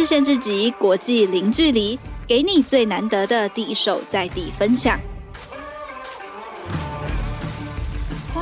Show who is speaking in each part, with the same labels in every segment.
Speaker 1: 日线之集，国际零距离，给你最难得的第一手在地分享。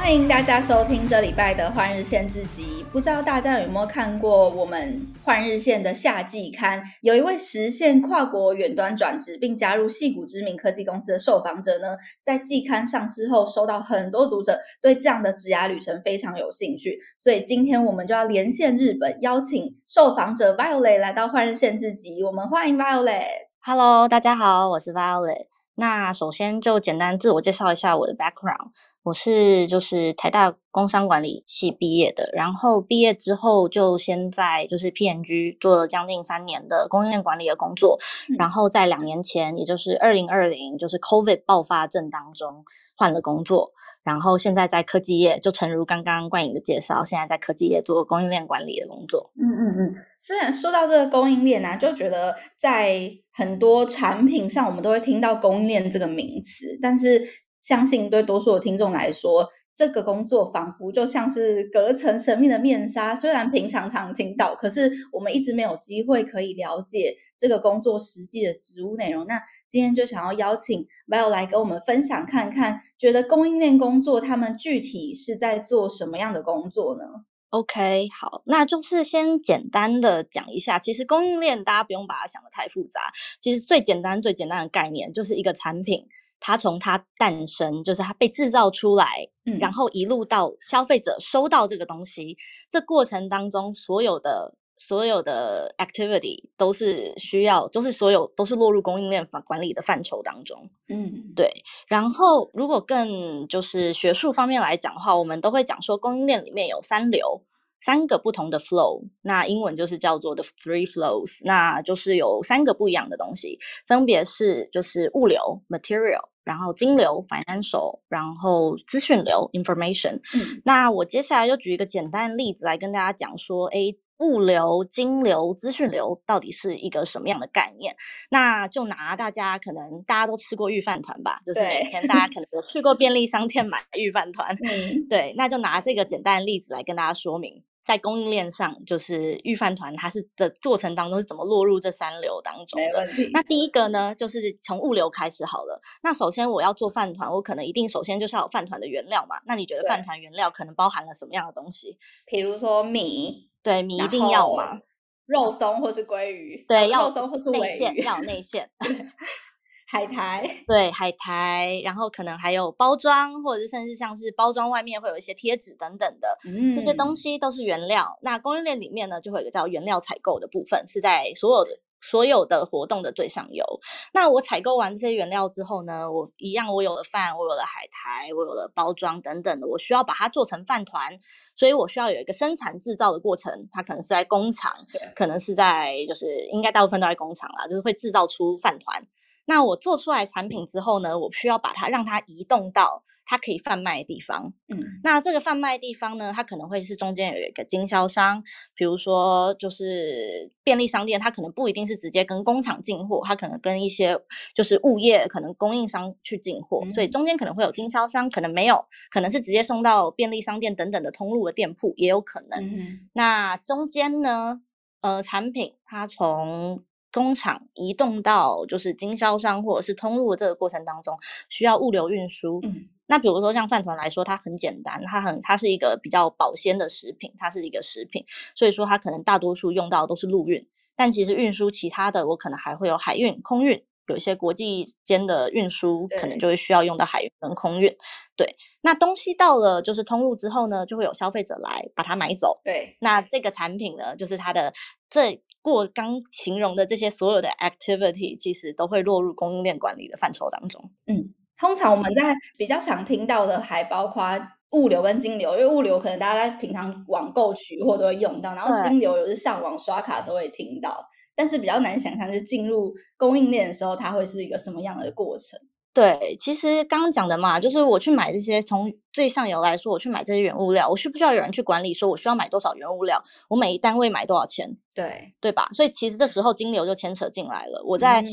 Speaker 1: 欢迎大家收听这礼拜的《换日线》之集。不知道大家有没有看过我们《换日线》的夏季刊？有一位实现跨国远端转职并加入矽谷知名科技公司的受访者呢，在季刊上市后，收到很多读者对这样的职涯旅程非常有兴趣。所以今天我们就要连线日本，邀请受访者 Violet 来到《换日线》之集。我们欢迎 Violet。
Speaker 2: Hello，大家好，我是 Violet。那首先就简单自我介绍一下我的 background。我是就是台大工商管理系毕业的，然后毕业之后就先在就是 PNG 做了将近三年的供应链管理的工作，嗯、然后在两年前，也就是二零二零，就是 COVID 爆发症当中换了工作，然后现在在科技业，就诚如刚刚冠颖的介绍，现在在科技业做供应链管理的工作。
Speaker 1: 嗯嗯嗯，虽然说到这个供应链啊，就觉得在很多产品上我们都会听到供应链这个名词，但是。相信对多数的听众来说，这个工作仿佛就像是隔层神秘的面纱。虽然平常常听到，可是我们一直没有机会可以了解这个工作实际的职务内容。那今天就想要邀请 Val 来跟我们分享看看，觉得供应链工作他们具体是在做什么样的工作呢
Speaker 2: ？OK，好，那就是先简单的讲一下，其实供应链大家不用把它想得太复杂，其实最简单最简单的概念就是一个产品。它从它诞生，就是它被制造出来，嗯，然后一路到消费者收到这个东西，这过程当中所有的所有的 activity 都是需要，都是所有都是落入供应链管理的范畴当中，嗯，对。然后如果更就是学术方面来讲的话，我们都会讲说供应链里面有三流。三个不同的 flow，那英文就是叫做 the three flows，那就是有三个不一样的东西，分别是就是物流 material，然后金流 financial，然后资讯流 information。嗯，那我接下来就举一个简单的例子来跟大家讲说，诶，物流、金流、资讯流到底是一个什么样的概念？那就拿大家可能大家都吃过御饭团吧，就是每天大家可能有去过便利商店买御饭团，嗯，对，那就拿这个简单的例子来跟大家说明。在供应链上，就是御饭团，它是的过程当中是怎么落入这三流当中的？那第一个呢，就是从物流开始好了。那首先我要做饭团，我可能一定首先就是要有饭团的原料嘛。那你觉得饭团原料可能包含了什么样的东西？
Speaker 1: 比如说米，
Speaker 2: 对，米一定要嘛。
Speaker 1: 肉松或是鲑鱼，
Speaker 2: 对，要
Speaker 1: 肉松或是
Speaker 2: 内馅，要内 馅。
Speaker 1: 海苔，
Speaker 2: 对，海苔，然后可能还有包装，或者是甚至像是包装外面会有一些贴纸等等的，嗯，这些东西都是原料。那供应链里面呢，就会有一个叫原料采购的部分，是在所有的所有的活动的最上游。那我采购完这些原料之后呢，我一样，我有了饭，我有了海苔，我有了包装等等的，我需要把它做成饭团，所以我需要有一个生产制造的过程，它可能是在工厂，可能是在就是应该大部分都在工厂啦，就是会制造出饭团。那我做出来产品之后呢，我需要把它让它移动到它可以贩卖的地方。嗯，那这个贩卖的地方呢，它可能会是中间有一个经销商，比如说就是便利商店，它可能不一定是直接跟工厂进货，它可能跟一些就是物业可能供应商去进货，嗯，所以中间可能会有经销商，可能没有，可能是直接送到便利商店等等的通路的店铺也有可能。嗯，那中间呢，呃，产品它从工厂移动到就是经销商或者是通路的这个过程当中，需要物流运输。嗯，那比如说像饭团来说，它很简单，它很它是一个比较保鲜的食品，它是一个食品，所以说它可能大多数用到的都是陆运。但其实运输其他的，我可能还会有海运、空运，有一些国际间的运输可能就会需要用到海运跟空运。对，那东西到了就是通路之后呢，就会有消费者来把它买走。对，那这个产品呢，就是它的这过刚形容的这些所有的 activity，其实都会落入供应链管理的范畴当中。
Speaker 1: 嗯，通常我们在比较常听到的还包括物流跟金流，因为物流可能大家在平常网购取货都会用到，然后金流有时上网刷卡的时候会听到，但是比较难想象，就是进入供应链的时候，它会是一个什么样的过程。
Speaker 2: 对，其实刚刚讲的嘛，就是我去买这些，从最上游来说，我去买这些原物料，我需不需要有人去管理？说我需要买多少原物料？我每一单位买多少钱？
Speaker 1: 对
Speaker 2: 对吧？所以其实这时候金流就牵扯进来了。我在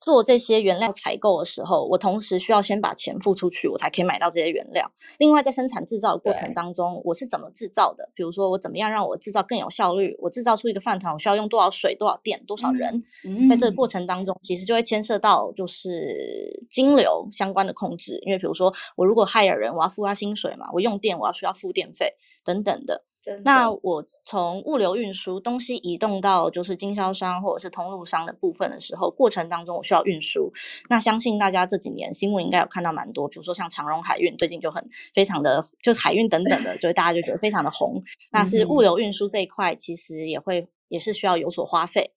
Speaker 2: 做这些原料采购的时候，我同时需要先把钱付出去，我才可以买到这些原料。另外，在生产制造的过程当中，我是怎么制造的？比如说，我怎么样让我制造更有效率？我制造出一个饭团，我需要用多少水、多少电、多少人？嗯、在这个过程当中，其实就会牵涉到就是金流相关的控制。因为比如说，我如果 hire 人，我要付他薪水嘛，我用电，我要需要付电费等等的。那我从物流运输东西移动到就是经销商或者是通路商的部分的时候，过程当中我需要运输。那相信大家这几年新闻应该有看到蛮多，比如说像长荣海运最近就很非常的，就海运等等的，就大家就觉得非常的红。那是物流运输这一块其实也会也是需要有所花费。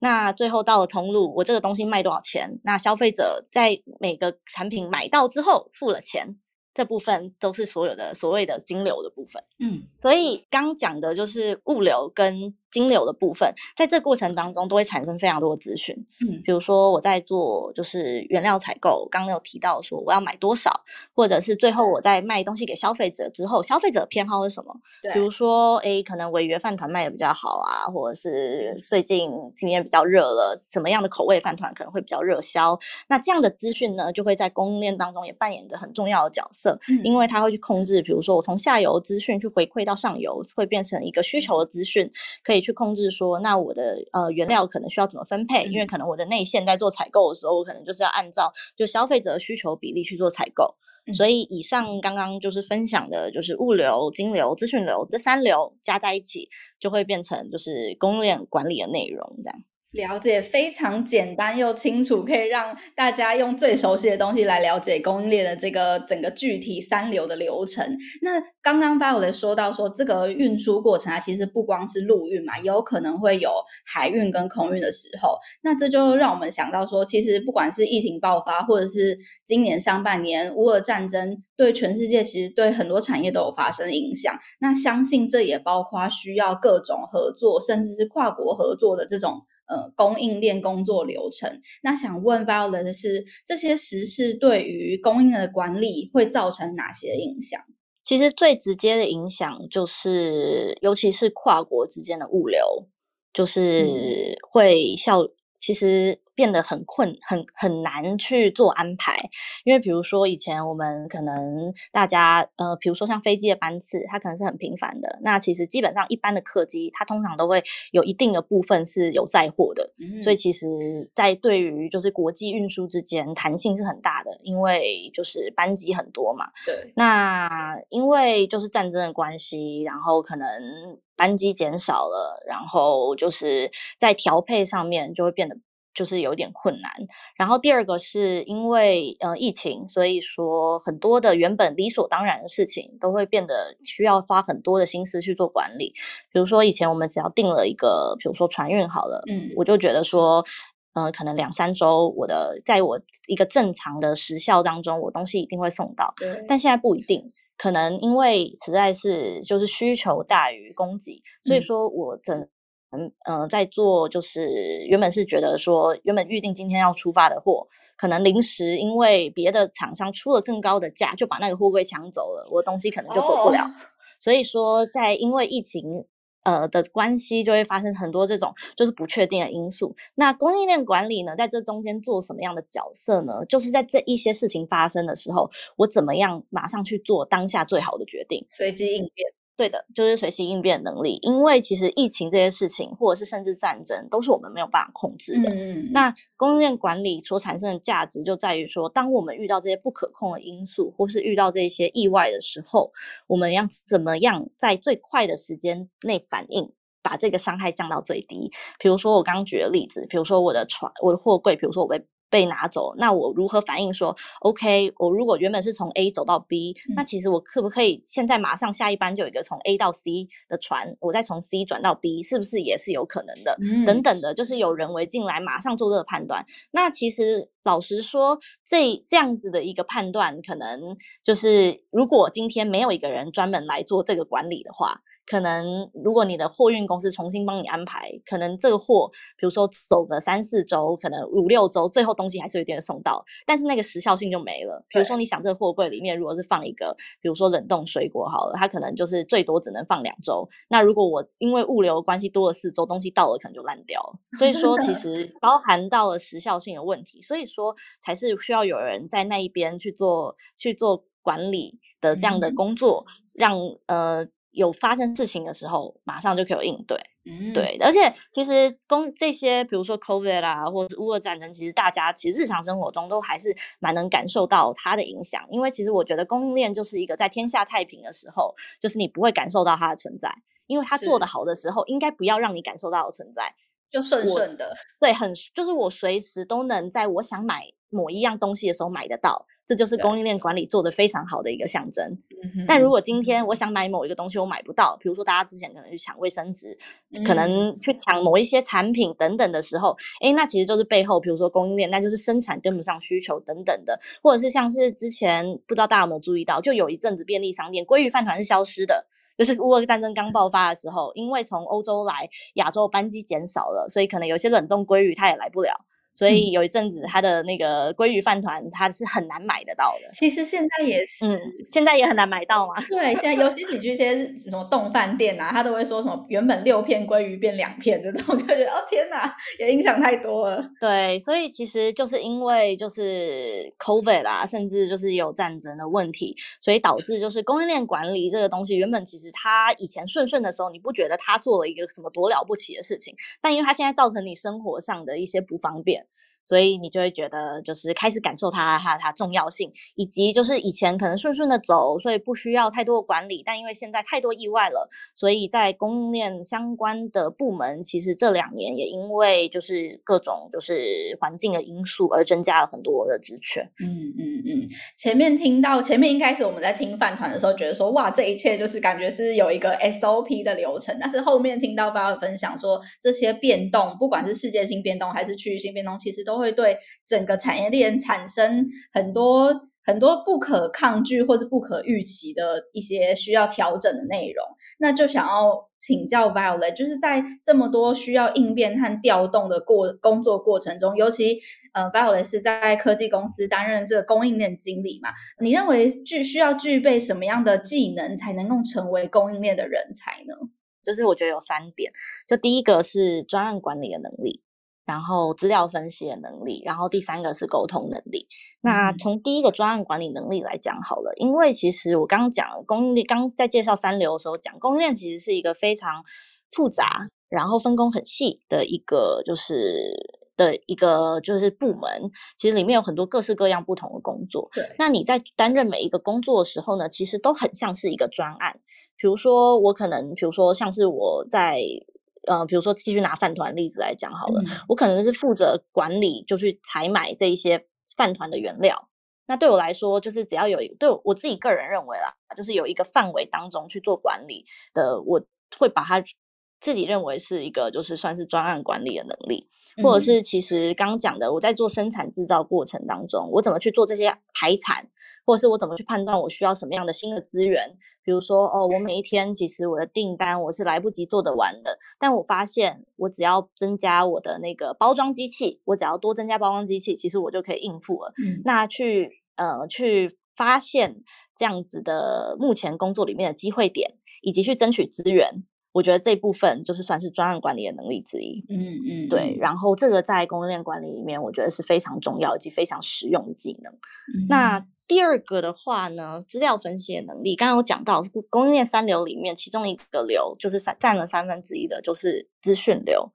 Speaker 2: 那最后到了通路，我这个东西卖多少钱？那消费者在每个产品买到之后付了钱。这部分都是所有的所谓的金流的部分，嗯，所以刚讲的就是物流跟金流的部分，在这过程当中都会产生非常多的资讯，嗯，比如说我在做就是原料采购，刚刚有提到说我要买多少，或者是最后我在卖东西给消费者之后，消费者的偏好是什么？对，比如说诶，可能违约饭团卖的比较好啊，或者是最近今年比较热了，什么样的口味饭团可能会比较热销？那这样的资讯呢，就会在供应链当中也扮演着很重要的角色，嗯，因为它会去控制，比如说我从下游资讯去回馈到上游，会变成一个需求的资讯，可以。去控制说，那我的呃原料可能需要怎么分配？因为可能我的内线在做采购的时候，我可能就是要按照就消费者需求比例去做采购。所以以上刚刚就是分享的，就是物流、金流、资讯流这三流加在一起，就会变成就是供应链管理的内容这样。
Speaker 1: 了解，非常简单又清楚，可以让大家用最熟悉的东西来了解供应链的这个整个具体三流的流程。那刚刚 Violet 说到说，这个运输过程啊，其实不光是陆运嘛，也有可能会有海运跟空运的时候。那这就让我们想到说，其实不管是疫情爆发，或者是今年上半年乌俄战争，对全世界其实对很多产业都有发生影响。那相信这也包括需要各种合作，甚至是跨国合作的这种。呃，供应链工作流程。那想问 Violet 的是，这些实事对于供应链的管理会造成哪些影响？
Speaker 2: 其实最直接的影响就是，尤其是跨国之间的物流，就是会效，嗯、其实。变得很困，很很难去做安排，因为比如说以前我们可能大家呃，比如说像飞机的班次，它可能是很频繁的。那其实基本上一般的客机，它通常都会有一定的部分是有载货的，嗯、所以其实，在对于就是国际运输之间弹性是很大的，因为就是班机很多嘛。
Speaker 1: 对。
Speaker 2: 那因为就是战争的关系，然后可能班机减少了，然后就是在调配上面就会变得。就是有点困难，然后第二个是因为呃疫情，所以说很多的原本理所当然的事情都会变得需要花很多的心思去做管理。比如说以前我们只要定了一个，比如说船运好了，嗯，我就觉得说，呃，可能两三周，我的在我一个正常的时效当中，我东西一定会送到。对，但现在不一定，可能因为实在是就是需求大于供给，所以说我的。嗯嗯、呃，在做就是原本是觉得说，原本预定今天要出发的货，可能临时因为别的厂商出了更高的价，就把那个货柜抢走了，我的东西可能就走不了。Oh. 所以说，在因为疫情呃的关系，就会发生很多这种就是不确定的因素。那供应链管理呢，在这中间做什么样的角色呢？就是在这一些事情发生的时候，我怎么样马上去做当下最好的决定，
Speaker 1: 随机应变。
Speaker 2: 对的，就是随机应变能力。因为其实疫情这些事情，或者是甚至战争，都是我们没有办法控制的。嗯、那供应链管理所产生的价值，就在于说，当我们遇到这些不可控的因素，或是遇到这些意外的时候，我们要怎么样在最快的时间内反应，把这个伤害降到最低。比如说我刚刚举的例子，比如说我的船，我的货柜，比如说我被。被拿走，那我如何反应说？OK，我如果原本是从 A 走到 B，嗯，那其实我可不可以现在马上下一班就有一个从 A 到 C 的船，我再从 C 转到 B，是不是也是有可能的？嗯，等等的，就是有人为进来马上做这个判断。那其实。老实说，这这样子的一个判断，可能就是如果今天没有一个人专门来做这个管理的话。可能如果你的货运公司重新帮你安排，可能这个货，比如说走个三四周，可能五六周，最后东西还是有点送到，但是那个时效性就没了。比如说你想这个货柜里面如果是放一个，比如说冷冻水果好了，它可能就是最多只能放两周。那如果我因为物流关系多了四周，东西到了可能就烂掉了。所以说其 实包含到了时效性的问题，所以说才是需要有人在那一边去做去做管理的这样的工作，嗯、让呃。有发生事情的时候，马上就可以有应对。嗯，对，而且其实公这些，比如说 COVID 啦，或者乌俄战争，其实大家其实日常生活中都还是蛮能感受到它的影响。因为其实我觉得供应链就是一个在天下太平的时候，就是你不会感受到它的存在，因为它做得好的时候，应该不要让你感受到的存在，
Speaker 1: 就顺顺的。
Speaker 2: 对，很就是我随时都能在我想买某一样东西的时候买得到。这就是供应链管理做得非常好的一个象征。但如果今天我想买某一个东西，我买不到，比如说大家之前可能去抢卫生纸，可能去抢某一些产品等等的时候，诶，那其实就是背后，比如说供应链，那就是生产跟不上需求等等的，或者是像是之前不知道大家有没有注意到，就有一阵子便利商店鲑鱼饭团是消失的，就是乌俄战争刚爆发的时候，因为从欧洲来亚洲班机减少了，所以可能有些冷冻鲑鱼它也来不了。所以有一阵子，他的那个鲑鱼饭团，他是很难买得到的。
Speaker 1: 其实现在也是，
Speaker 2: 嗯，现在也很难买到嘛。
Speaker 1: 对，现在尤其是去一些什么冻饭店啊，他都会说什么原本六片鲑鱼变两片这种，就觉得哦天哪，也影响太多了。
Speaker 2: 对，所以其实就是因为就是 COVID 啦，甚至就是有战争的问题，所以导致就是供应链管理这个东西，原本其实它以前顺顺的时候，你不觉得它做了一个什么多了不起的事情，但因为它现在造成你生活上的一些不方便。所以你就会觉得，就是开始感受它它它重要性，以及就是以前可能顺顺的走，所以不需要太多的管理。但因为现在太多意外了，所以在供应链相关的部门，其实这两年也因为就是各种就是环境的因素而增加了很多的职权。
Speaker 1: 嗯嗯嗯。前面听到前面一开始我们在听饭团的时候，觉得说哇，这一切就是感觉是有一个 SOP 的流程。但是后面听到 Violet 分享说，这些变动，不管是世界性变动还是区域性变动，其实都。会对整个产业链产生很多很多不可抗拒或是不可预期的一些需要调整的内容。那就想要请教 Violet，就是在这么多需要应变和调动的过工作过程中，尤其呃，Violet 是在科技公司担任这个供应链经理嘛？你认为具需要具备什么样的技能才能够成为供应链的人才呢？
Speaker 2: 就是我觉得有三点，就第一个是专案管理的能力。然后资料分析的能力，然后第三个是沟通能力。那从第一个专案管理能力来讲好了，因为其实我刚刚讲供应链，刚在介绍三流的时候讲供应链其实是一个非常复杂，然后分工很细的一个就是的一个就是部门。其实里面有很多各式各样不同的工作。对，那你在担任每一个工作的时候呢，其实都很像是一个专案。比如说我可能，比如说像是我在。呃，比如说继续拿饭团例子来讲好了，嗯、我可能是负责管理，就去采买这一些饭团的原料。那对我来说，就是只要有一对我自己个人认为啦，就是有一个范围当中去做管理的，我会把它自己认为是一个就是算是专案管理的能力，或者是其实刚刚讲的，我在做生产制造过程当中，我怎么去做这些排产，或者是我怎么去判断我需要什么样的新的资源。比如说，哦，我每一天其实我的订单我是来不及做得完的，但我发现我只要增加我的那个包装机器，我只要多增加包装机器，其实我就可以应付了。嗯，那去呃去发现这样子的目前工作里面的机会点，以及去争取资源，我觉得这部分就是算是专案管理的能力之一。嗯嗯，对。然后这个在供应链管理里面，我觉得是非常重要以及非常实用的技能。嗯，那第二个的话呢，资料分析的能力，刚刚有讲到供应链三流里面，其中一个流就是三占了三分之一的，就是资讯流。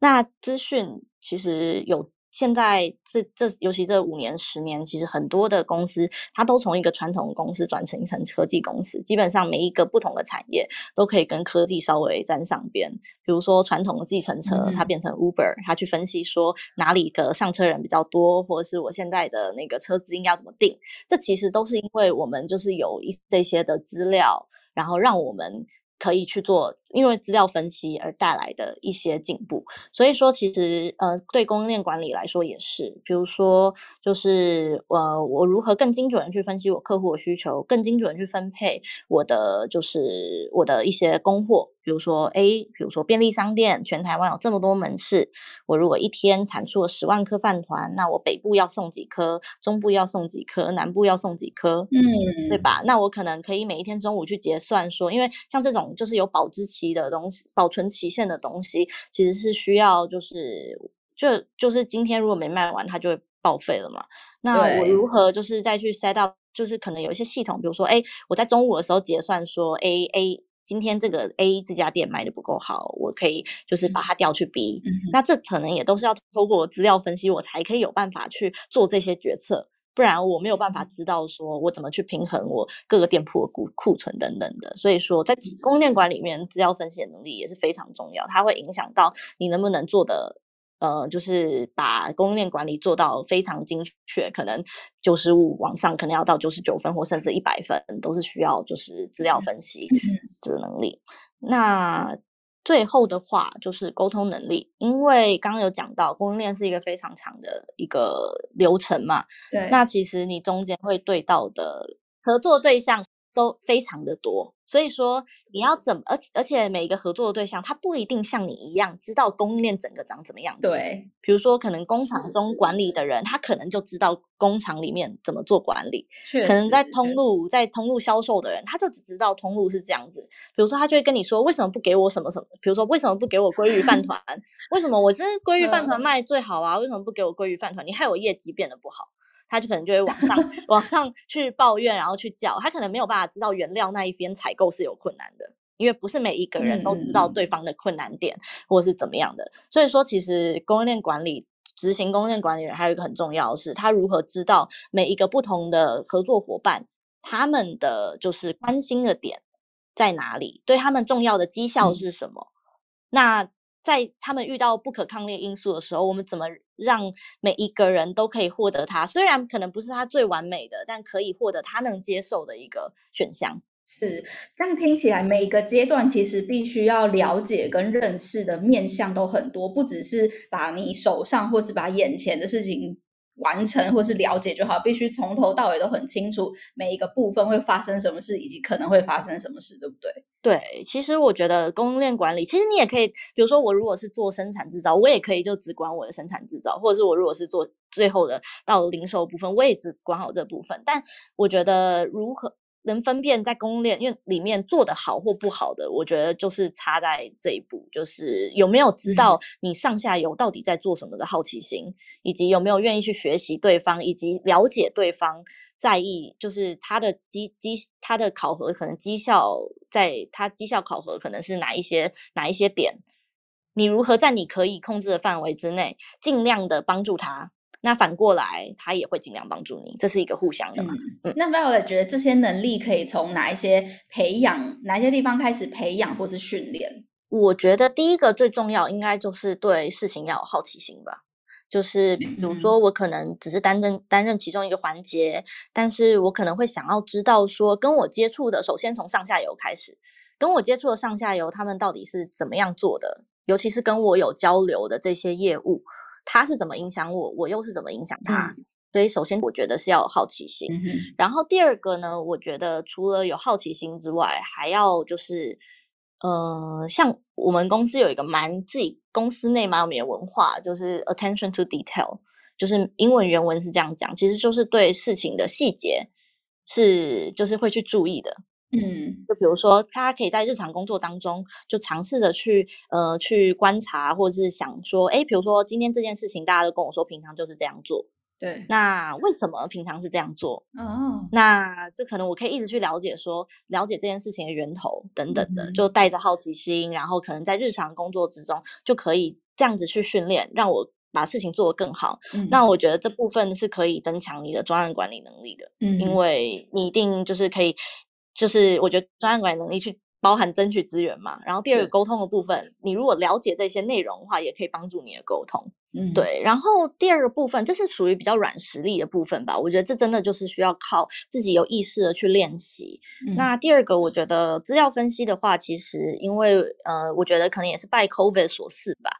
Speaker 2: 那资讯其实有。现在这这，尤其这五年十年，其实很多的公司，它都从一个传统公司转成成科技公司。基本上每一个不同的产业都可以跟科技稍微沾上边。比如说传统的计程车，它变成 Uber，它去分析说哪里的上车人比较多，或者是我现在的那个车子应该要怎么定。这其实都是因为我们就是有一这些的资料，然后让我们可以去做，因为资料分析而带来的一些进步。所以说，其实呃，对供应链管理来说也是，比如说，就是呃，我如何更精准的去分析我客户的需求，更精准的去分配我的就是我的一些供货。比如说 A，比如说便利商店，全台湾有这么多门市，我如果一天产出了十万颗饭团，那我北部要送几颗，中部要送几颗，南部要送几颗，嗯，对吧？那我可能可以每一天中午去结算说，因为像这种。就是有保质期的东西，保存期限的东西，其实是需要，就是就就是今天如果没卖完，它就会报废了嘛。那我如何就是再去 set up，就是可能有一些系统，比如说，哎，我在中午的时候结算说，A A 今天这个 A 这家店卖的不够好，我可以就是把它调去 B，嗯。那这可能也都是要透过资料分析，我才可以有办法去做这些决策。不然我没有办法知道说我怎么去平衡我各个店铺的库库存等等的，所以说在供应链管理里面，资料分析的能力也是非常重要，它会影响到你能不能做的，呃，就是把供应链管理做到非常精确，可能九十五往上，可能要到九十九分或甚至一百分，都是需要就是资料分析这个能力。那。最后的话就是沟通能力，因为刚刚有讲到供应链是一个非常长的一个流程嘛，
Speaker 1: 对，
Speaker 2: 那其实你中间会对到的合作对象都非常的多。所以说你要怎么，而且而且每一个合作的对象，他不一定像你一样知道供应链整个长怎么样。
Speaker 1: 对，
Speaker 2: 比如说可能工厂中管理的人，他可能就知道工厂里面怎么做管理。可能在通路在通路销售的人，他就只知道通路是这样子。比如说他就会跟你说，为什么不给我什么什么？比如说为什么不给我鲑鱼饭团？为什么我这鲑鱼饭团卖最好啊？为什么不给我鲑鱼饭团？你害我业绩变得不好。他就可能就会往上往上去抱怨，然后去叫他可能没有办法知道原料那一边采购是有困难的，因为不是每一个人都知道对方的困难点或者是怎么样的。嗯。所以说，其实供应链管理执行供应链管理人还有一个很重要的是，他如何知道每一个不同的合作伙伴他们的就是关心的点在哪里，对他们重要的绩效是什么？嗯。那。在他们遇到不可抗力因素的时候，我们怎么让每一个人都可以获得它？虽然可能不是它最完美的，但可以获得他能接受的一个选项。
Speaker 1: 是这样听起来，每一个阶段其实必须要了解跟认识的面向都很多，不只是把你手上或是把眼前的事情完成或是了解就好，必须从头到尾都很清楚每一个部分会发生什么事，以及可能会发生什么事，对不对？
Speaker 2: 对，其实我觉得供应链管理，其实你也可以，比如说我如果是做生产制造，我也可以就只管我的生产制造，或者是我如果是做最后的到零售部分，我也只管好这部分。但我觉得如何能分辨在供应链，因为里面做的好或不好的，我觉得就是差在这一步，就是有没有知道你上下游到底在做什么的好奇心，嗯、以及有没有愿意去学习对方，以及了解对方。在意就是他的绩绩，他的考核可能绩效，在他绩效考核可能是哪一些哪一些点？你如何在你可以控制的范围之内，尽量的帮助他？那反过来，他也会尽量帮助你，这是一个互相的嘛？嗯，嗯，那
Speaker 1: Violet 觉得这些能力可以从哪一些培养，哪些地方开始培养或是训练？
Speaker 2: 我觉得第一个最重要，应该就是对事情要有好奇心吧。就是比如说，我可能只是担任担任其中一个环节，但是我可能会想要知道说，跟我接触的，首先从上下游开始，跟我接触的上下游，他们到底是怎么样做的？尤其是跟我有交流的这些业务，他是怎么影响我，我又是怎么影响他？嗯。所以，首先我觉得是要有好奇心。嗯。然后第二个呢，我觉得除了有好奇心之外，还要就是。呃，像我们公司有一个蛮自己公司内蛮有名的文化，就是 attention to detail，就是英文原文是这样讲，其实就是对事情的细节是就是会去注意的。嗯，就比如说，他可以在日常工作当中就尝试着去呃去观察，或者是想说，诶，比如说今天这件事情，大家都跟我说平常就是这样做。
Speaker 1: 对，
Speaker 2: 那为什么平常是这样做？哦，那这可能我可以一直去了解说，说了解这件事情的源头等等的，嗯、就带着好奇心，然后可能在日常工作之中就可以这样子去训练，让我把事情做得更好。嗯、那我觉得这部分是可以增强你的专案管理能力的，嗯，因为你一定就是可以，就是我觉得专案管理能力去。包含争取资源嘛。然后第二个沟通的部分，你如果了解这些内容的话，也可以帮助你的沟通。嗯，对。然后第二个部分，这是属于比较软实力的部分吧。我觉得这真的就是需要靠自己有意识的去练习。嗯、那第二个，我觉得资料分析的话，其实因为呃，我觉得可能也是拜 COVID 所赐吧。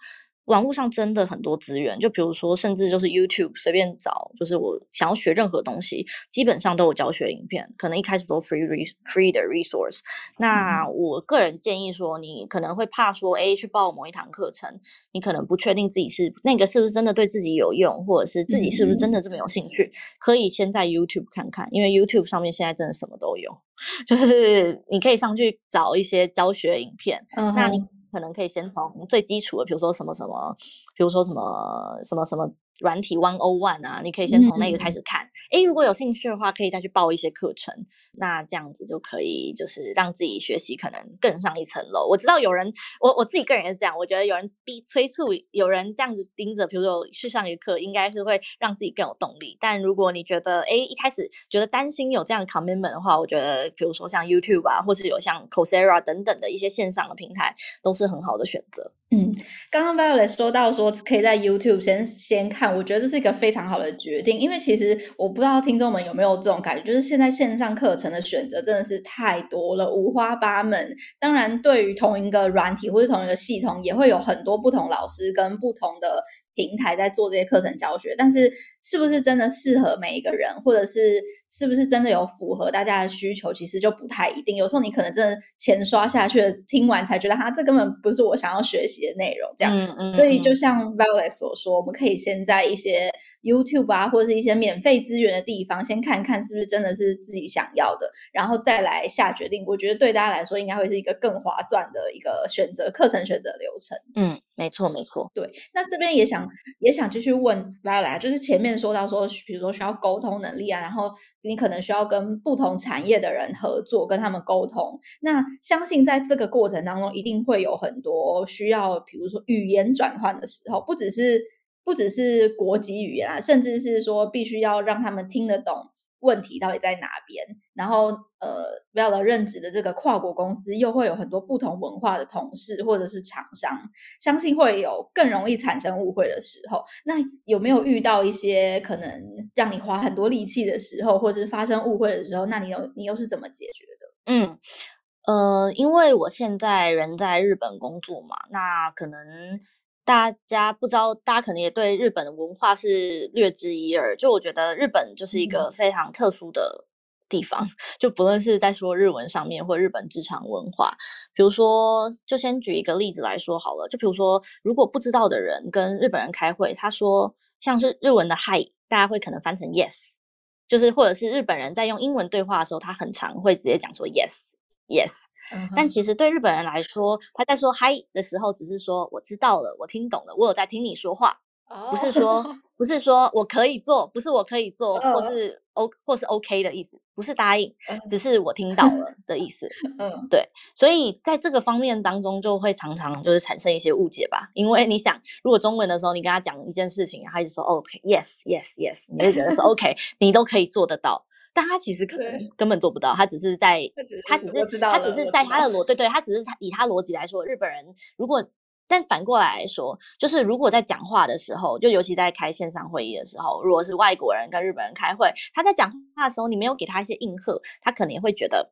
Speaker 2: 网络上真的很多资源，就比如说，甚至就是 YouTube 随便找，就是我想要学任何东西，基本上都有教学影片，可能一开始都 free free 的 resource。那我个人建议说，你可能会怕说，哎，去报某一堂课程，你可能不确定自己是那个是不是真的对自己有用，或者是自己是不是真的这么有兴趣，可以先在 YouTube 看看，因为 YouTube 上面现在真的什么都有，就是你可以上去找一些教学影片，嗯那你。可能可以先从最基础的，比如说什么什么，比如说什么什么什么。软体 One O One 啊，你可以先从那个开始看。哎、嗯，如果有兴趣的话，可以再去报一些课程。那这样子就可以，就是让自己学习可能更上一层楼。我知道有人，我我自己个人也是这样。我觉得有人逼催促，有人这样子盯着，比如说去上一个课，应该是会让自己更有动力。但如果你觉得，哎，一开始觉得担心有这样的 commitment 的话，我觉得，比如说像 YouTube 啊，或是有像 Coursera 等等的一些线上的平台，都是很好的选择。
Speaker 1: 嗯，刚刚 Violet 说到说可以在 YouTube 先先看，我觉得这是一个非常好的决定，因为其实我不知道听众们有没有这种感觉，就是现在线上课程的选择真的是太多了，五花八门。当然，对于同一个软体或是同一个系统，也会有很多不同老师跟不同的。平台在做这些课程教学，但是是不是真的适合每一个人，或者是是不是真的有符合大家的需求，其实就不太一定。有时候你可能真的钱刷下去了，听完才觉得哈，这根本不是我想要学习的内容。这样，嗯嗯嗯、所以就像 Violet 所说，我们可以先在一些 YouTube 啊，或者是一些免费资源的地方，先看看是不是真的是自己想要的，然后再来下决定。我觉得对大家来说，应该会是一个更划算的一个选择课程选择流程。
Speaker 2: 嗯。没错，没错。
Speaker 1: 对，那这边也想也想继续问 Violet，就是前面说到说，比如说需要沟通能力啊，然后你可能需要跟不同产业的人合作，跟他们沟通。那相信在这个过程当中，一定会有很多需要，比如说语言转换的时候，不只是不只是国籍语言啊，甚至是说必须要让他们听得懂。问题到底在哪边？然后，呃，Violet 任职的这个跨国公司又会有很多不同文化的同事或者是厂商，相信会有更容易产生误会的时候。那有没有遇到一些可能让你花很多力气的时候，或者是发生误会的时候？那你有你又是怎么解决的？
Speaker 2: 嗯，呃，因为我现在人在日本工作嘛，那可能。大家不知道，大家可能也对日本的文化是略知一二。就我觉得，日本就是一个非常特殊的地方。嗯、就不论是在说日文上面，或日本职场文化，比如说，就先举一个例子来说好了。就比如说，如果不知道的人跟日本人开会，他说像是日文的 “hi”，大家会可能翻成 “yes”，就是或者是日本人在用英文对话的时候，他很常会直接讲说 “yes”，“yes”。Yes, 但其实对日本人来说，他在说嗨的时候，只是说我知道了，我听懂了，我有在听你说话，不是说不是说我可以做，不是我可以做，或是 O 或是 OK 的意思，不是答应，只是我听到了的意思。嗯，对，所以在这个方面当中，就会常常就是产生一些误解吧。因为你想，如果中文的时候你跟他讲一件事情，他一直说 OK，Yes，Yes，Yes，你就觉得说 OK，你都可以做得到。但他其实可能根本做不到，他只是在，他只是他只是在他的逻，对对，他只是以他逻辑来说，日本人如果，但反过来来说，就是如果在讲话的时候，就尤其在开线上会议的时候，如果是外国人跟日本人开会，他在讲话的时候，你没有给他一些应和，他可能也会觉得，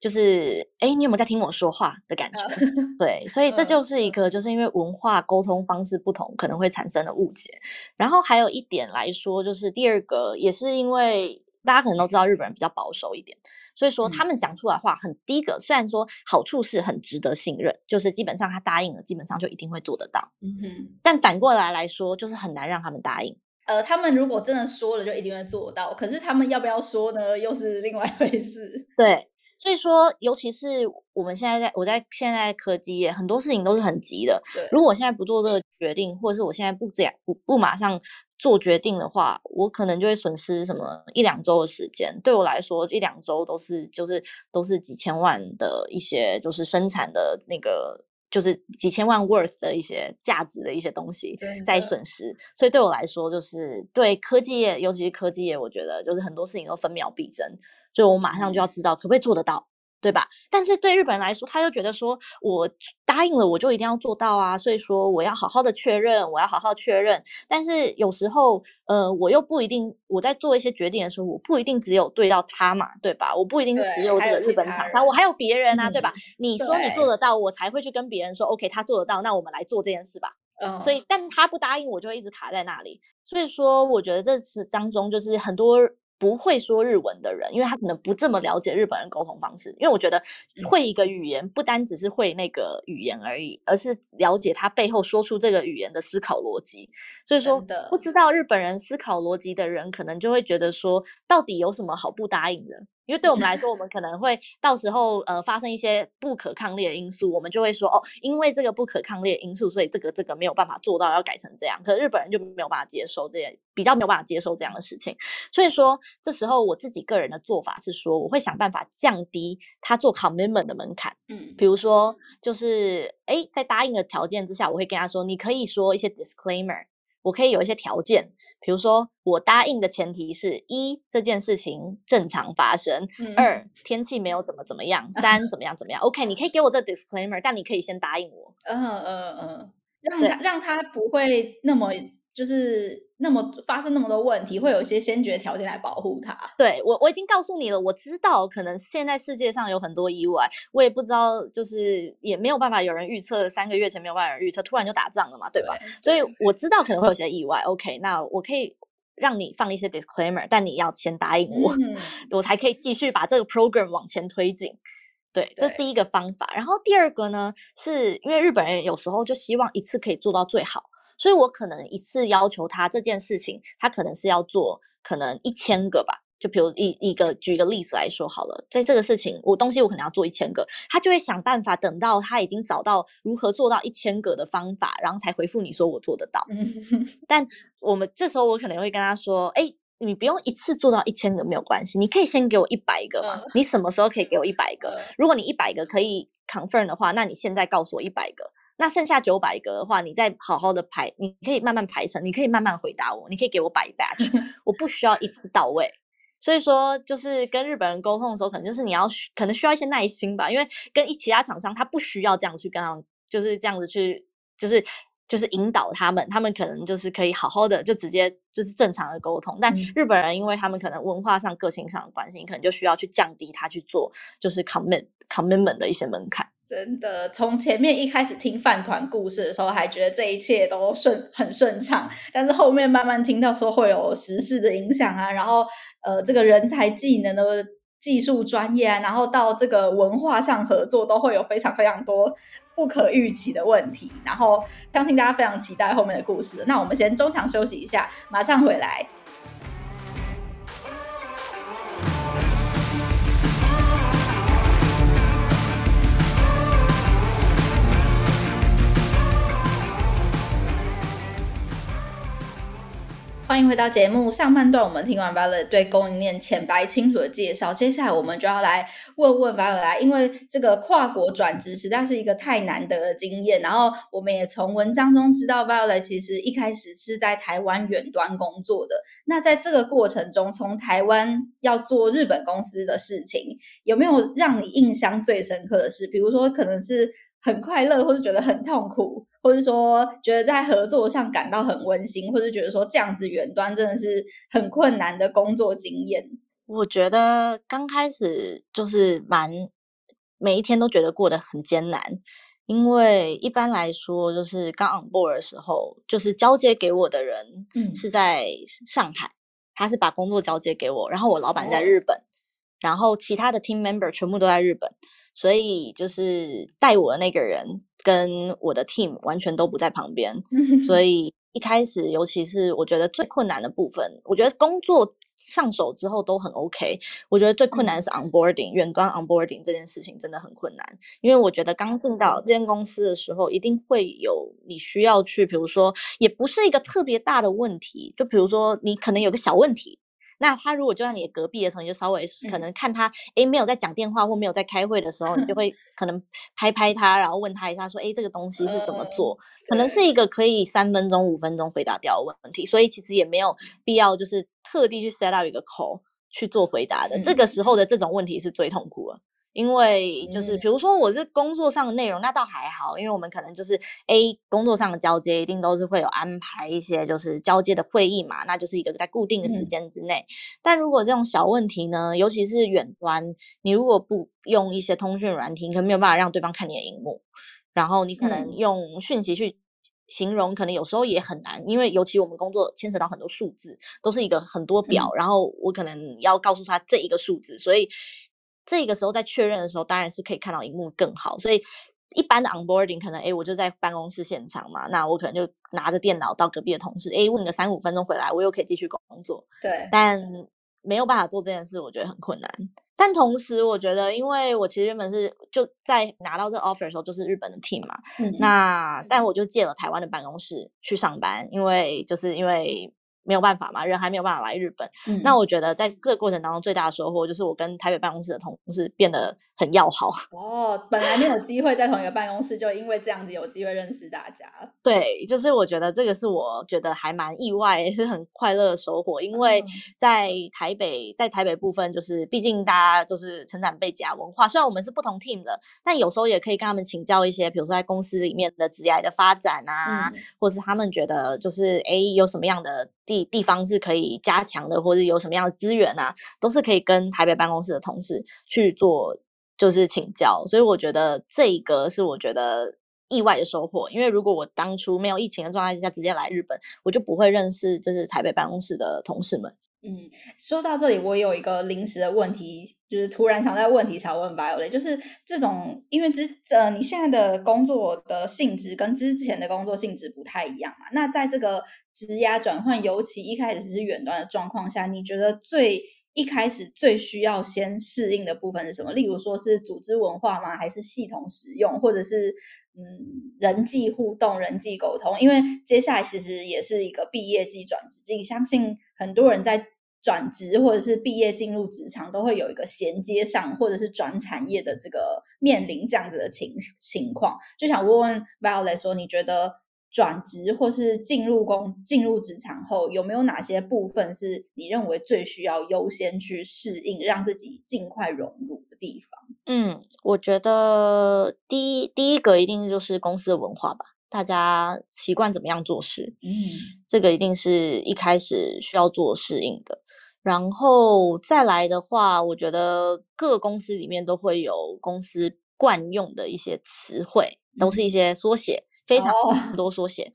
Speaker 2: 就是，哎，你有没有在听我说话的感觉？对，所以这就是一个，就是因为文化沟通方式不同，可能会产生的误解。然后还有一点来说，就是第二个，也是因为。大家可能都知道日本人比较保守一点，所以说他们讲出来的话很第一个，虽然说好处是很值得信任，就是基本上他答应了，基本上就一定会做得到。嗯哼。但反过来来说，就是很难让他们答应。
Speaker 1: 呃，他们如果真的说了，就一定会做到。可是他们要不要说呢？又是另外一回事。
Speaker 2: 对，所以说，尤其是我们现在在我在现在科技业，很多事情都是很急的。对。如果我现在不做这个决定，或者是我现在不这样不不马上。做决定的话，我可能就会损失什么一两周的时间。对我来说，一两周都是就是都是几千万的一些，就是生产的那个，就是几千万 worth 的一些价值的一些东西在损失。所以对我来说，就是对科技业，尤其是科技业，我觉得就是很多事情都分秒必争，就我马上就要知道可不可以做得到。对吧？但是对日本人来说，他就觉得说，我答应了，我就一定要做到啊，所以说我要好好的确认，我要好好确认。但是有时候，呃，我又不一定，我在做一些决定的时候，我不一定只有对到他嘛，对吧？我不一定只有这个日本厂商，我还有别人啊，嗯、对吧？你说你做得到，我才会去跟别人说，OK，他做得到，那我们来做这件事吧。嗯，所以，但他不答应，我就会一直卡在那里。所以说，我觉得这次当中就是很多。不会说日文的人，因为他可能不这么了解日本人沟通方式。因为我觉得会一个语言，不单只是会那个语言而已，而是了解他背后说出这个语言的思考逻辑。所以说，不知道日本人思考逻辑的人，可能就会觉得说，到底有什么好不答应的？因为对我们来说，我们可能会到时候呃发生一些不可抗力的因素，我们就会说哦，因为这个不可抗力的因素，所以这个这个没有办法做到，要改成这样。可是日本人就没有办法接受这些，比较没有办法接受这样的事情。所以说，这时候我自己个人的做法是说，我会想办法降低他做 commitment 的门槛。嗯，比如说就是哎，在答应的条件之下，我会跟他说，你可以说一些 disclaimer。我可以有一些条件，比如说我答应的前提是一这件事情正常发生，嗯、二天气没有怎么怎么样，三怎么样怎么样。OK，你可以给我这 disclaimer，但你可以先答应我。嗯嗯嗯，
Speaker 1: 让他让他不会那么。就是那么发生那么多问题，会有一些先决条件来保护他。
Speaker 2: 对，我我已经告诉你了，我知道可能现在世界上有很多意外，我也不知道，就是也没有办法有人预测三个月前没有办法预测，突然就打仗了嘛，对吧？对，所以我知道可能会有些意外。OK，那我可以让你放一些 disclaimer，但你要先答应我，嗯、我才可以继续把这个 program 往前推进。对，这是第一个方法。然后第二个呢，是因为日本人有时候就希望一次可以做到最好。所以我可能一次要求他这件事情，他可能是要做可能一千个吧。就比如一一个举一个例子来说好了，在这个事情我东西我可能要做一千个，他就会想办法等到他已经找到如何做到一千个的方法，然后才回复你说我做得到。但我们这时候我可能会跟他说，哎，你不用一次做到一千个没有关系，你可以先给我一百个嘛。你什么时候可以给我一百个？如果你一百个可以 confirm 的话，那你现在告诉我一百个。那剩下九百个的话，你再好好的排，你可以慢慢排成，你可以慢慢回答我，你可以给我摆 batch，我不需要一次到位。所以说，就是跟日本人沟通的时候，可能就是你要可能需要一些耐心吧，因为跟一其他厂商他不需要这样去跟他们，就是这样子去，就是就是引导他们，他们可能就是可以好好的就直接就是正常的沟通。但日本人，因为他们可能文化上、个性上的关系，你可能就需要去降低他去做就是 commit commitment 的一些门槛。
Speaker 1: 真的，从前面一开始听饭团故事的时候，还觉得这一切都顺很顺畅，但是后面慢慢听到说会有时事的影响啊，然后呃，这个人才技能的技术专业啊，然后到这个文化上合作，都会有非常非常多不可预期的问题，然后相信大家非常期待后面的故事。那我们先中场休息一下，马上回来。欢迎回到节目上半段，我们听完 Violet 对供应链浅白清楚的介绍，接下来我们就要来问问 Violet，因为这个跨国转职实在是一个太难得的经验。然后我们也从文章中知道，Violet 其实一开始是在台湾远端工作的。那在这个过程中，从台湾要做日本公司的事情，有没有让你印象最深刻的事？比如说，可能是很快乐，或是觉得很痛苦？或者说，觉得在合作上感到很温馨，或者觉得说这样子远端真的是很困难的工作经验。
Speaker 2: 我觉得刚开始就是蛮每一天都觉得过得很艰难，因为一般来说就是刚 on board 的时候，就是交接给我的人是在上海，嗯、他是把工作交接给我，然后我老板在日本，哦、然后其他的 team member 全部都在日本。所以就是带我的那个人跟我的 team 完全都不在旁边，所以一开始，尤其是我觉得最困难的部分，我觉得工作上手之后都很 OK，我觉得最困难的是 onboarding，远端 onboarding 这件事情真的很困难，因为我觉得刚进到这间公司的时候，一定会有你需要去，比如说也不是一个特别大的问题，就比如说你可能有个小问题。那他如果就在你的隔壁的时候，你就稍微可能看他，诶，没有在讲电话或没有在开会的时候，你就 会可能拍拍他，然后问他一下，说，诶，这个东西是怎么做？可能是一个可以三分钟、五分钟回答掉的问题，所以其实也没有必要就是特地去 set up 一个 call 去做回答的。这个时候的这种问题是最痛苦的，因为就是比如说我是工作上的内容，那倒还好，因为我们可能就是 A 工作上的交接，一定都是会有安排一些就是交接的会议嘛，那就是一个在固定的时间之内。嗯、但如果这种小问题呢，尤其是远端，你如果不用一些通讯软体，可能没有办法让对方看你的荧幕，然后你可能用讯息去形容，可能有时候也很难，因为尤其我们工作牵扯到很多数字，都是一个很多表，嗯、然后我可能要告诉他这一个数字，所以。这个时候在确认的时候，当然是可以看到荧幕更好。所以一般的 onboarding 可能，哎，我就在办公室现场嘛，那我可能就拿着电脑到隔壁的同事，哎，问个三五分钟回来，我又可以继续工作。
Speaker 1: 对，
Speaker 2: 但没有办法做这件事，我觉得很困难。但同时，我觉得，因为我其实原本是就在拿到这 offer 的时候，就是日本的 team 嘛，嗯、那但我就借了台湾的办公室去上班，因为就是因为。没有办法嘛，人还没有办法来日本。嗯、那我觉得在这个过程当中，最大的收获就是我跟台北办公室的同事变得很要好。
Speaker 1: 哦，本来没有机会在同一个办公室，就因为这样子有机会认识大家。
Speaker 2: 对，就是我觉得这个是我觉得还蛮意外，也是很快乐的收获。因为在台北，在台北部分，就是毕竟大家就是成长背景啊、文化，虽然我们是不同 team 的，但有时候也可以跟他们请教一些，比如说在公司里面的职业的发展啊，嗯、或是他们觉得就是哎有什么样的。地地方是可以加强的，或者有什么样的资源啊，都是可以跟台北办公室的同事去做，就是请教。所以我觉得这一个是我觉得意外的收获，因为如果我当初没有疫情的状态之下直接来日本，我就不会认识就是台北办公室的同事们。
Speaker 1: 嗯，说到这里，我有一个临时的问题，就是突然想在问题想问 Violet，就是这种，因为之呃，你现在的工作的性质跟之前的工作性质不太一样嘛，那在这个职涯转换，尤其一开始是远端的状况下，你觉得最一开始最需要先适应的部分是什么？例如说是组织文化吗？还是系统使用，或者是嗯人际互动、人际沟通？因为接下来其实也是一个毕业季转职季，相信很多人在。转职或者是毕业进入职场，都会有一个衔接上，或者是转产业的这个面临这样子的情情况。就想问问 Violet 说，你觉得转职或是进入工进入职场后，有没有哪些部分是你认为最需要优先去适应，让自己尽快融入的地方？
Speaker 2: 嗯，我觉得第一第一个一定就是公司的文化吧，大家习惯怎么样做事，嗯，这个一定是一开始需要做适应的。然后再来的话，我觉得各个公司里面都会有公司惯用的一些词汇，都是一些缩写，非常多缩写。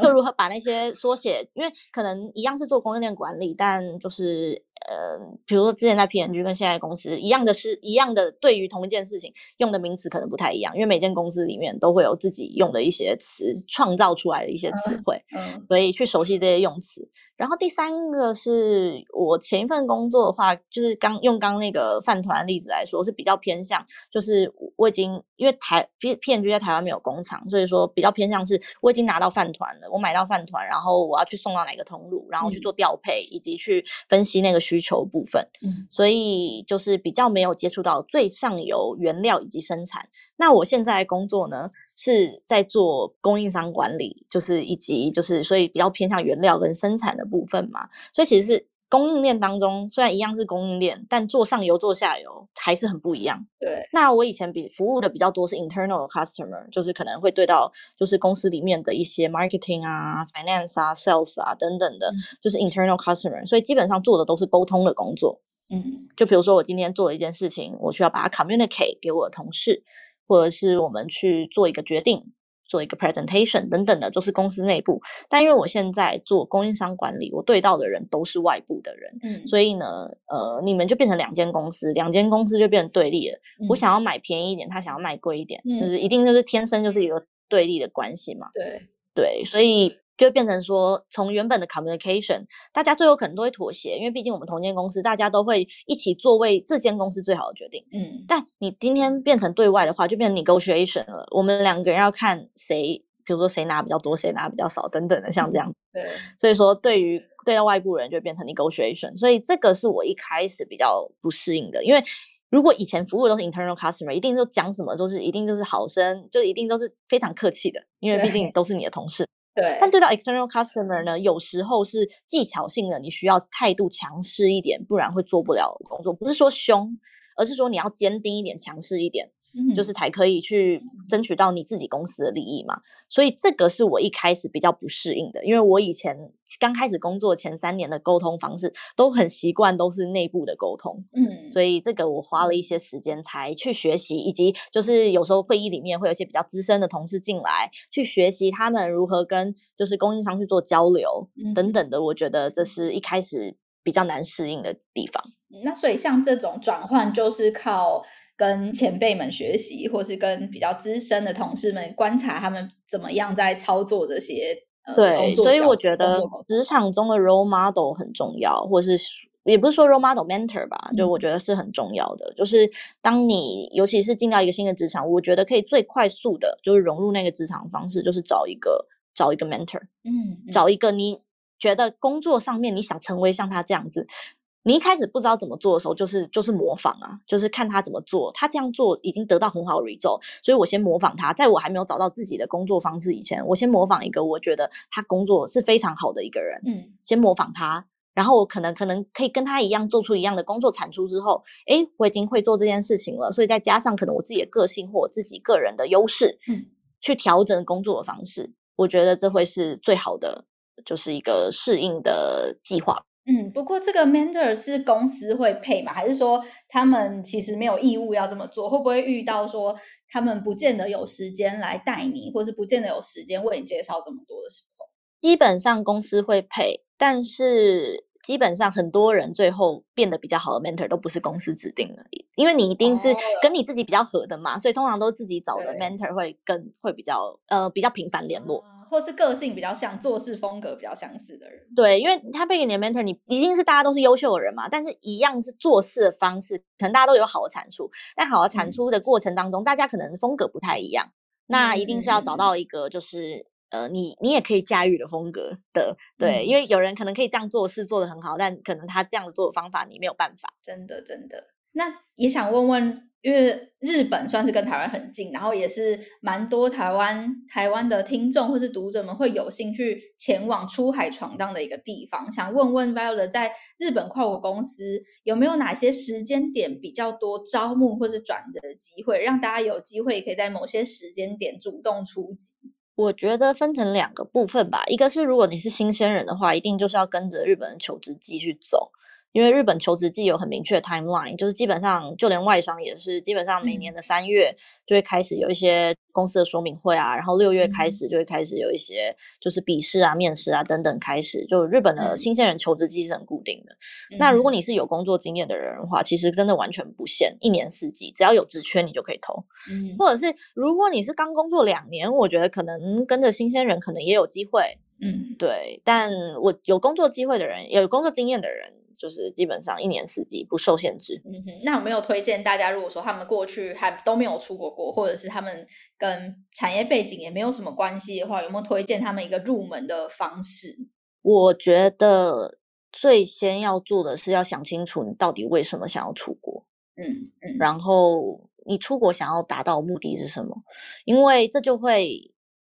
Speaker 2: 就、哦、如何把那些缩写，因为可能一样是做供应链管理，但就是。呃，比如说之前在 PNG 跟现在公司一样的是一样的，对于同一件事情用的名词可能不太一样，因为每间公司里面都会有自己用的一些词，创造出来的一些词汇，嗯，嗯，所以去熟悉这些用词。然后第三个是我前一份工作的话，就是刚用刚那个饭团例子来说，是比较偏向，就是我已经因为台 P PNG 在台湾没有工厂，所以说比较偏向是我已经拿到饭团了，我买到饭团，然后我要去送到哪个通路，然后去做调配，嗯，以及去分析那个。需求部分，嗯，所以就是比较没有接触到最上游原料以及生产。那我现在工作呢，是在做供应商管理，就是以及就是所以比较偏向原料跟生产的部分嘛。所以其实是供应链当中，虽然一样是供应链，但做上游做下游还是很不一样。
Speaker 1: 对。那
Speaker 2: 我以前比服务的比较多是 internal customer，就是可能会对到就是公司里面的一些 marketing 啊、finance 啊、sales 啊等等的，嗯、就是 internal customer。所以基本上做的都是沟通的工作。嗯。就比如说我今天做了一件事情，我需要把它 communicate 给我的同事，或者是我们去做一个决定。做一个 presentation 等等的，都是公司内部。但因为我现在做供应商管理，我对到的人都是外部的人，嗯，所以呢，呃，你们就变成两间公司，两间公司就变成对立了。嗯、我想要买便宜一点，他想要卖贵一点，嗯、就是一定就是天生就是一个对立的关系嘛。
Speaker 1: 对
Speaker 2: 对，所以。就变成说，从原本的 communication，大家最后可能都会妥协，因为毕竟我们同间公司，大家都会一起做为这间公司最好的决定。嗯，但你今天变成对外的话，就变成 negotiation 了。我们两个人要看谁，比如说谁拿比较多，谁拿比较少等等的，像这样。对，所以说对于对到外部人就变成 negotiation，所以这个是我一开始比较不适应的，因为如果以前服务都是 internal customer，一定就讲什么都是一定就是好声，就一定都是非常客气的，因为毕竟都是你的同事。
Speaker 1: 对，
Speaker 2: 但对到 external customer 呢，有时候是技巧性的，你需要态度强势一点，不然会做不了工作。不是说凶，而是说你要坚定一点、强势一点。就是才可以去争取到你自己公司的利益嘛，所以这个是我一开始比较不适应的，因为我以前刚开始工作前三年的沟通方式都很习惯都是内部的沟通，嗯，所以这个我花了一些时间才去学习，以及就是有时候会议里面会有一些比较资深的同事进来去学习他们如何跟就是供应商去做交流等等的，我觉得这是一开始比较难适应的地方。
Speaker 1: 那所以像这种转换就是靠。跟前辈们学习，或是跟比较资深的同事们观察他们怎么样在操作这些。
Speaker 2: 对，呃、所以我觉得职场中的 role model 很重要，或是也不是说 role model mentor 吧，嗯、就我觉得是很重要的。就是当你尤其是进到一个新的职场，我觉得可以最快速的，就是融入那个职场方式，就是找一个找一个 mentor，嗯，嗯，找一个你觉得工作上面你想成为像他这样子。你一开始不知道怎么做的时候，就是就是模仿啊，就是看他怎么做，他这样做已经得到很好的 result，所以我先模仿他。在我还没有找到自己的工作方式以前，我先模仿一个我觉得他工作是非常好的一个人，嗯，先模仿他，然后我可能可能可以跟他一样做出一样的工作产出之后，诶，我已经会做这件事情了，所以再加上可能我自己的个性或我自己个人的优势，嗯，去调整工作的方式，我觉得这会是最好的，就是一个适应的计划。
Speaker 1: 嗯，不过这个 mentor 是公司会配吗？还是说他们其实没有义务要这么做？会不会遇到说他们不见得有时间来带你，或是不见得有时间为你介绍这么多的时候？
Speaker 2: 基本上公司会配，但是基本上很多人最后变得比较好的 mentor 都不是公司指定的，因为你一定是跟你自己比较合的嘛，哦、所以通常都是自己找的 mentor 会跟会比较呃比较频繁联络。哦或是个性比较像、做事风格比较相似的人，对，因为他配给你的 mentor，你一定是大家都是优秀的人嘛，但是一样是做事的方式，可能大家都有好的产出，但好的产出的过程当中，嗯、大家可能风格不太一样，那一定是要找到一个就是、嗯、呃，你你也可以驾驭的风格的，对，嗯、因为有人可能可以这样做事做得很好，但可能他这样子做的方法你没有办法，
Speaker 1: 真的真的。那也想问问。因为日本算是跟台湾很近，然后也是蛮多台湾台湾的听众或是读者们会有兴趣前往出海闯荡的一个地方。想问问 Violet，在日本跨国公司有没有哪些时间点比较多招募或是转折的机会，让大家有机会可以在某些时间点主动出击？
Speaker 2: 我觉得分成两个部分吧，一个是如果你是新鲜人的话，一定就是要跟着日本的求职季去走。因为日本求职季有很明确的 timeline，就是基本上就连外商也是，基本上每年的三月就会开始有一些公司的说明会啊，然后六月开始就会开始有一些就是笔试啊、面试啊等等开始。就日本的新鲜人求职季是很固定的。嗯、那如果你是有工作经验的人的话，其实真的完全不限，一年四季只要有职缺你就可以投。嗯，或者是如果你是刚工作两年，我觉得可能跟着新鲜人可能也有机会。嗯，对。但我有工作机会的人，有工作经验的人。就是基本上一年四季不受限制。
Speaker 1: 嗯哼，那有没有推荐大家？如果说他们过去还都没有出国过国，或者是他们跟产业背景也没有什么关系的话，有没有推荐他们一个入门的方式？
Speaker 2: 我觉得最先要做的是要想清楚你到底为什么想要出国。嗯嗯，然后你出国想要达到目的是什么？因为这就会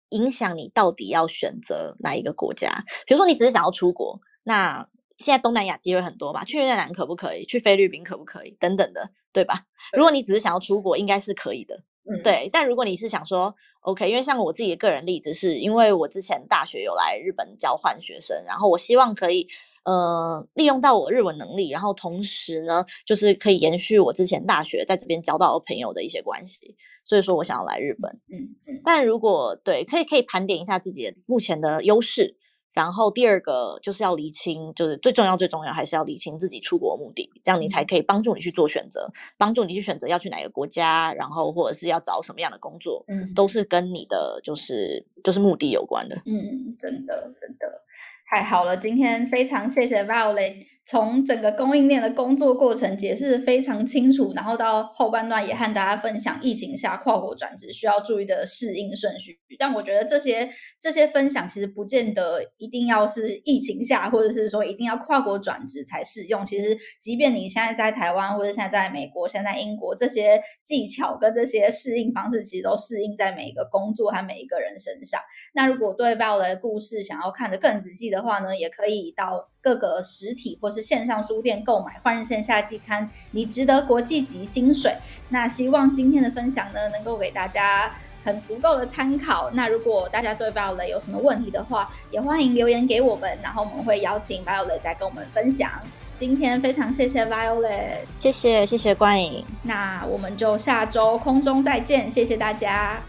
Speaker 2: 影响你到底要选择哪一个国家。比如说你只是想要出国，那现在东南亚机会很多吧？去越南可不可以？去菲律宾可不可以？等等的，对吧？如果你只是想要出国，应该是可以的。嗯，对。但如果你是想说，OK，因为像我自己的个人例子是，因为我之前大学有来日本交换学生，然后我希望可以呃利用到我日文能力，然后同时呢，就是可以延续我之前大学在这边交到的朋友的一些关系，所以说我想要来日本。嗯嗯。但如果对，可以可以盘点一下自己的目前的优势。然后第二个就是要厘清，就是最重要最重要还是要厘清自己出国的目的，这样你才可以帮助你去做选择，帮助你去选择要去哪个国家，然后或者是要找什么样的工作，嗯，都是跟你的就是就是目的有关的。
Speaker 1: 嗯，真的真的太好了，今天非常谢谢 Violet。从整个供应链的工作过程解释非常清楚，然后到后半段也和大家分享疫情下跨国转职需要注意的适应顺序。但我觉得这些这些分享其实不见得一定要是疫情下，或者是说一定要跨国转职才适用。其实，即便你现在在台湾，或者现在在美国、现在英国，这些技巧跟这些适应方式，其实都适应在每一个工作和每一个人身上。那如果对我的故事想要看得更仔细的话呢，也可以到各个实体或是是线上书店购买《换日线下季刊》，你值得国际级薪水。那希望今天的分享呢，能够给大家很足够的参考。那如果大家对 Violet 有什么问题的话，也欢迎留言给我们，然后我们会邀请 Violet 再跟我们分享。今天非常谢谢 Violet，
Speaker 2: 谢谢谢谢观影。
Speaker 1: 那我们就下周空中再见，谢谢大家。